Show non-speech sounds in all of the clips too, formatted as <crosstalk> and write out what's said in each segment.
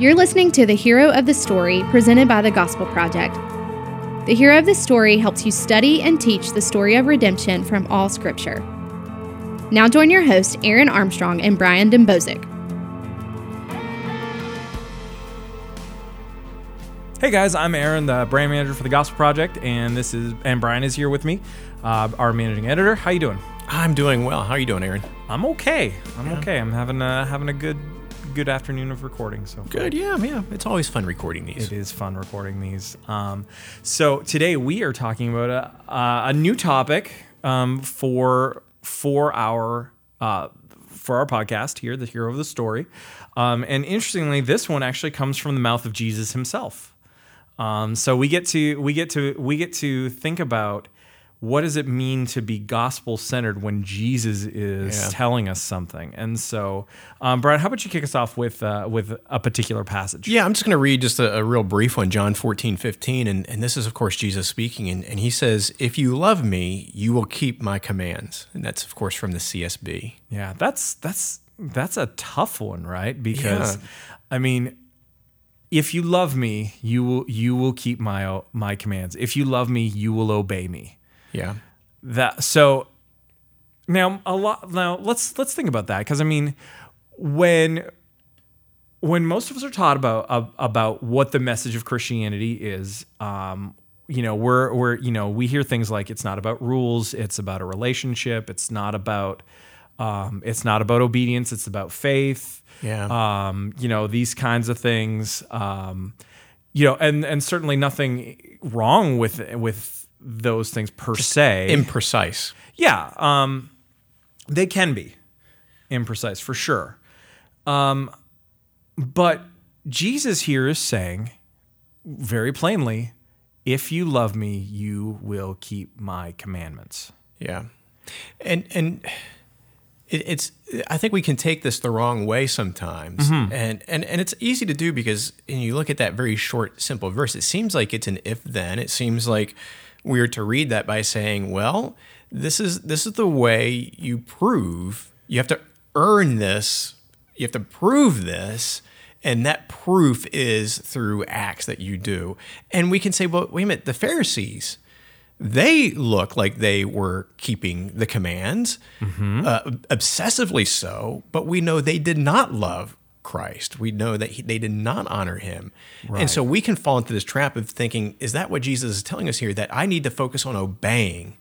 You're listening to the Hero of the Story presented by the Gospel Project. The Hero of the Story helps you study and teach the story of redemption from all Scripture. Now join your hosts, Aaron Armstrong and Brian Dembowczyk. Hey guys, I'm Aaron, the brand manager for the Gospel Project, and this is and Brian is here with me, uh, our managing editor. How you doing? I'm doing well. How are you doing, Aaron? I'm okay. I'm okay. I'm having a having a good good afternoon of recording. So Good. Yeah, yeah. It's always fun recording these. It is fun recording these. Um, so today we are talking about a, uh, a new topic um, for for our uh, for our podcast here, the hero of the story. Um, and interestingly, this one actually comes from the mouth of Jesus himself. Um, so we get to we get to we get to think about what does it mean to be gospel centered when Jesus is Yeah. telling us something. And so, um, Brian, how about you kick us off with uh, with a particular passage? Yeah, I'm just going to read just a, a real brief one, John 14, 15. And, and this is, of course, Jesus speaking. And, and he says, If you love me, you will keep my commands. And that's, of course, from the CSB. Yeah, that's that's that's a tough one, right? Because Yeah. I mean, if you love me, you will you will keep my my commands. If you love me, you will obey me. Yeah. That so now a lot now let's let's think about that because I mean when when most of us are taught about uh, about what the message of Christianity is, um, you know, we're we're you know we hear things like it's not about rules, it's about a relationship, it's not about um, it's not about obedience, it's about faith. Yeah. Um, you know these kinds of things. Um, you know, and and certainly nothing wrong with with those things per se. Imprecise. Yeah, um, they can be imprecise for sure. Um, but Jesus here is saying very plainly, if you love me, you will keep my commandments. Yeah. And, and, it, it's I think we can take this the wrong way sometimes, and, and and it's easy to do because when you look at that very short, simple verse, it seems like it's an if then. It seems like we're to read that by saying, well, this is this is the way you prove you have to earn this, you have to prove this. And that proof is through acts that you do. And we can say, well, wait a minute, the Pharisees, they look like they were keeping the commands, uh, obsessively so, but we know they did not love Christ. We know that he, they did not honor him. And so we can fall into this trap of thinking, is that what Jesus is telling us here? That I need to focus on obeying.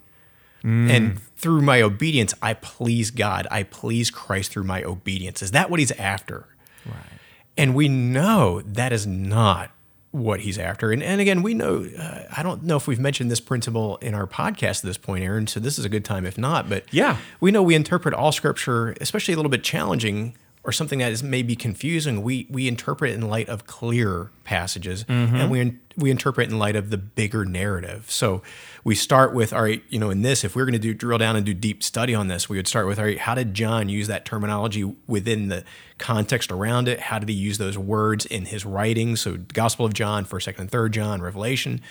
And through my obedience, I please God. I please Christ through my obedience. Is that what he's after? Right. And we know that is not what he's after. And, and again, we know, uh, I don't know if we've mentioned this principle in our podcast at this point, Aaron, so this is a good time if not. But Yeah. we know we interpret all scripture, especially a little bit challenging or something that is maybe confusing. We, we interpret it in light of clear passages mm-hmm. and we, we interpret in light of the bigger narrative. So we start with, all right, you know, in this, if we're going to do drill down and do deep study on this, we would start with, all right, how did John use that terminology within the context around it? How did he use those words in his writings? So Gospel of John, First, Second, and Third John, Revelation.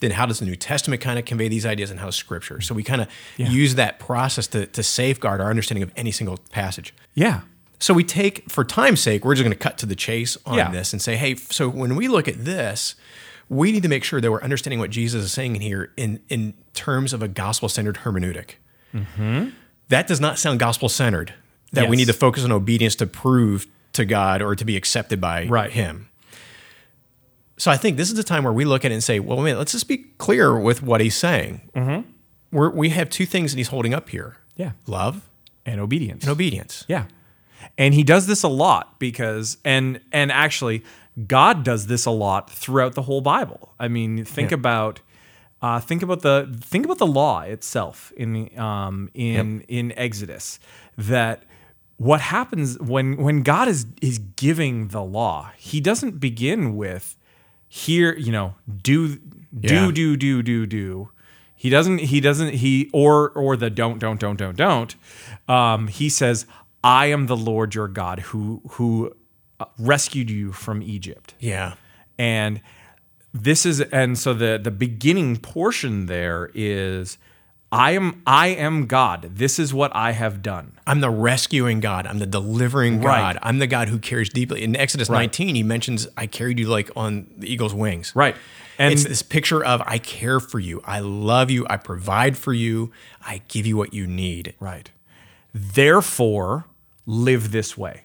Then how does the New Testament kind of convey these ideas and how Scripture? So we kind of use that process to, to safeguard our understanding of any single passage. Yeah. So we take, for time's sake, we're just going to cut to the chase on Yeah. this and say, hey, so when we look at this, we need to make sure that we're understanding what Jesus is saying in here in, in terms of a gospel centered hermeneutic. That does not sound gospel centered, that we Mm-hmm. Need to focus on obedience to prove to God or to be accepted by Right. Him. So I think this is the time where we look at it and say, well, wait, let's just be clear with what he's saying. Mm-hmm. We're, we have two things that he's holding up here Yeah. love And obedience. and obedience. Yeah. And he does this a lot because and and actually God does this a lot throughout the whole Bible. I mean, think about uh, think about the think about the law itself in um, in in Exodus that what happens when when God is is giving the law, he doesn't begin with here, you know, do do Yeah. do do do do. He doesn't he doesn't he or or the don't don't don't don't don't. Um, he says, "I am the Lord your God who who uh, rescued you from Egypt." Yeah. And this is and so the the beginning portion there is I am I am God. This is what I have done. I'm the rescuing God. I'm the delivering Right. God. I'm the God who cares deeply. In Exodus 19, he mentions, I carried you like on the eagle's wings. Right. And it's this picture of I care for you. I love you. I provide for you. I give you what you need. Right. Therefore, live this way.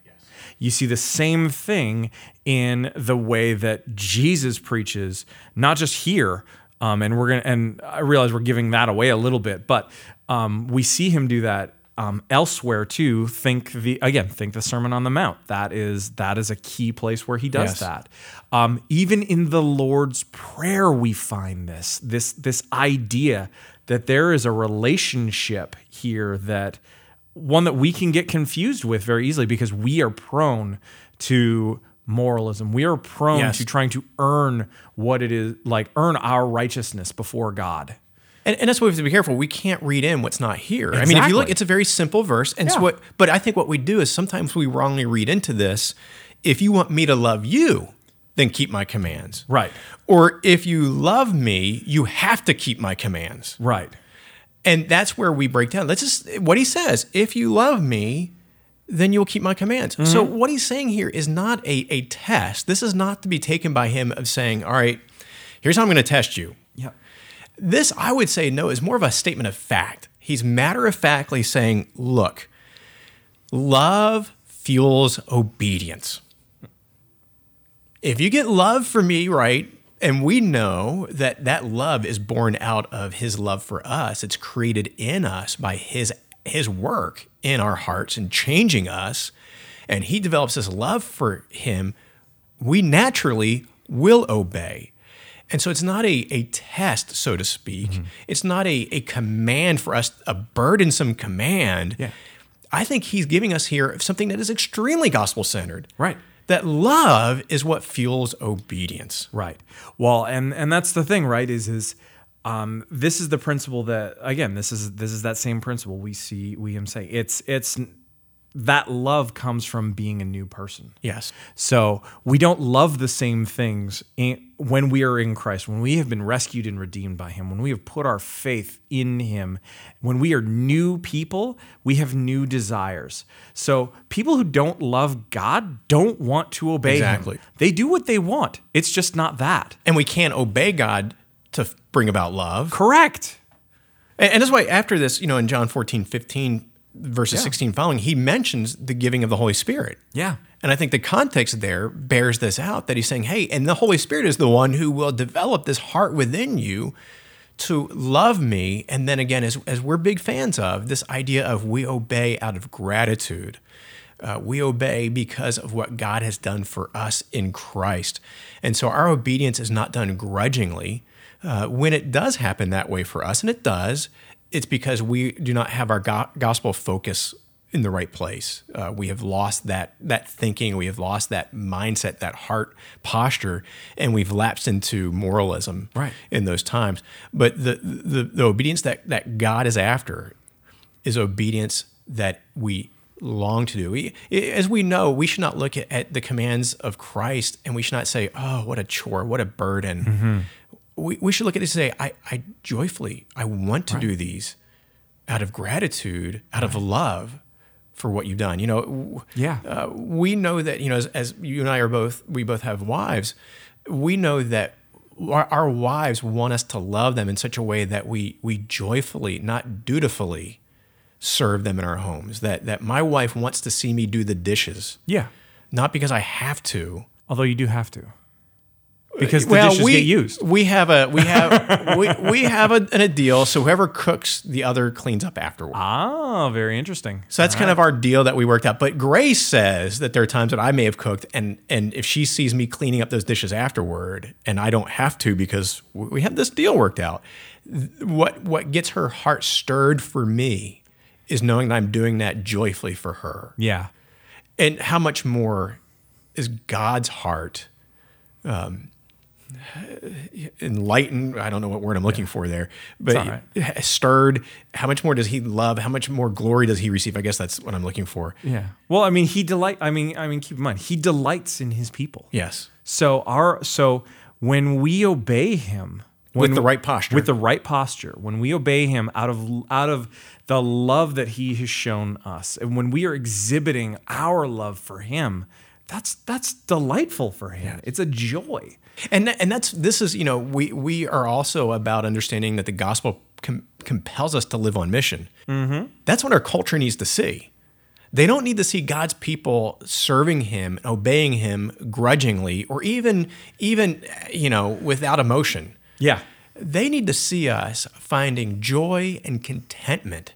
You see the same thing in the way that Jesus preaches, not just here. Um, and we're gonna, and I realize we're giving that away a little bit, but um, we see him do that um, elsewhere too. Think the again, think the Sermon on the Mount. That is that is a key place where he does Yes. that. Um, even in the Lord's Prayer, we find this this this idea that there is a relationship here that one that we can get confused with very easily because we are prone to moralism. We are prone Yes. to trying to earn what it is like earn our righteousness before God. And, and that's why we have to be careful. We can't read in what's not here. I mean, if you look, it's a very simple verse. And so what, but I think what we do is sometimes we wrongly read into this. If you want me to love you, then keep my commands. Right. Or if you love me, you have to keep my commands. Right. And that's where we break down. Let's just what he says. If you love me, then you'll keep my commands. So mm-hmm. what he's saying here is not a, a test. This is not to be taken by him of saying, all right, here's how I'm going to test you. Yeah. This, I would say, no, is more of a statement of fact. He's matter of factly saying, look, love fuels obedience. If you get love for me, right, and we know that that love is born out of his love for us, it's created in us by his his work in our hearts and changing us, and he develops this love for him, we naturally will obey. And so it's not a, a test, so to speak. Mm-hmm. It's not a, a command for us, a burdensome command. Yeah. I think he's giving us here something that is extremely gospel centered. Right. That love is what fuels obedience. Right. Well, and and that's the thing, right? Is is um, this is the principle that again, this is this is that same principle we see we him say. It's it's that love comes from being a new person. Yes. So we don't love the same things in, when we are in Christ, when we have been rescued and redeemed by Him, when we have put our faith in Him, when we are new people, we have new desires. So people who don't love God don't want to obey Exactly. Him. They do what they want. It's just not that. And we can't obey God to bring about love. Correct. And, and that's why after this, you know, in John 14, 15, verses Yeah. 16 following, he mentions the giving of the Holy Spirit. Yeah. And I think the context there bears this out that he's saying, hey, and the Holy Spirit is the one who will develop this heart within you to love me. And then again, as, as we're big fans of, this idea of we obey out of gratitude. Uh, we obey because of what God has done for us in Christ. And so our obedience is not done grudgingly. Uh, when it does happen that way for us, and it does, it's because we do not have our go- gospel focus in the right place. Uh, we have lost that that thinking. We have lost that mindset, that heart posture, and we've lapsed into moralism Right. in those times. But the the, the obedience that that God is after is obedience that we long to do. We, as we know, we should not look at, at the commands of Christ and we should not say, "Oh, what a chore, what a burden." We, we should look at this and say, "I, I joyfully, I want to do these out of gratitude, out of love." For what you've done, you know, Yeah. uh, we know that you know as, as you and I are both we both have wives we know that our, our wives want us to love them in such a way that we we joyfully not dutifully serve them in our homes that that my wife wants to see me do the dishes Yeah. not because I have to Although you do have to. Because the well dishes we get used. we have a we have <laughs> we, we have a, an, a deal so whoever cooks the other cleans up afterward Ah, very interesting. So that's kind of our deal that we worked out. But Grace says that there are times that I may have cooked, and and if she sees me cleaning up those dishes afterward, and I don't have to because we have this deal worked out, what what gets her heart stirred for me is knowing that I'm doing that joyfully for her, Yeah. and how much more is God's heart. Um, enlightened i don't know what word i'm looking for there but right. stirred how much more does he love how much more glory does he receive i guess that's what i'm looking for Yeah. Well, I mean, he delight. I mean, I mean, keep in mind, he delights in his people. yes So our so when we obey him, With the right posture. With the right posture. When we obey him out of out of the love that he has shown us, and when we are exhibiting our love for him, that's that's delightful for him. It's a joy. And and that's this is you know we we are also about understanding that the gospel com- compels us to live on mission. Mm-hmm. That's what our culture needs to see. They don't need to see God's people serving Him, obeying Him grudgingly, or even even you know without emotion. Yeah. They need to see us finding joy and contentment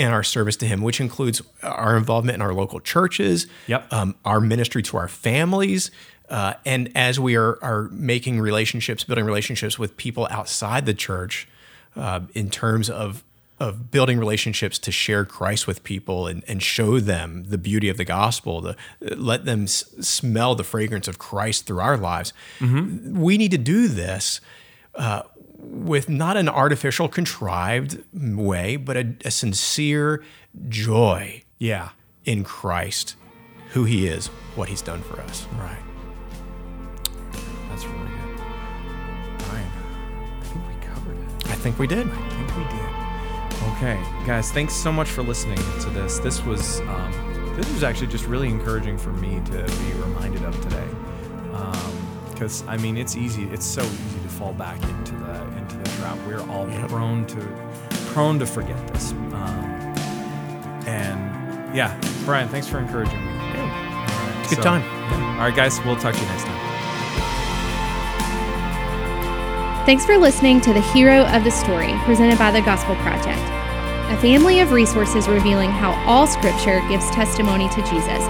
in our service to Him, which includes our involvement in our local churches, Yep. um, our ministry to our families, uh, and as we are are making relationships, building relationships with people outside the church, uh, in terms of of building relationships to share Christ with people and, and show them the beauty of the gospel, to let them s- smell the fragrance of Christ through our lives. We need to do this uh, with not an artificial, contrived way, but a, a sincere joy Yeah. in Christ, who He is, what He's done for us. Right. That's really good. Brian, I think we covered it. I think we did. I think we did. Okay, guys, thanks so much for listening to this. This was um, this was actually just really encouraging for me to be reminded of today. Because I mean, it's easy. It's so easy to fall back into the into the trap. We're all prone to prone to forget this. Um, and yeah, Brian, thanks for encouraging me. All right, Good time. yeah. All right, guys, we'll talk to you next time. Thanks for listening to the Hero of the Story presented by the Gospel Project, a family of resources revealing how all Scripture gives testimony to Jesus.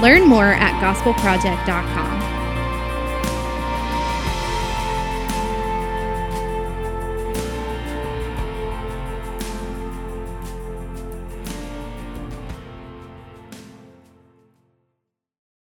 Learn more at gospelproject.com.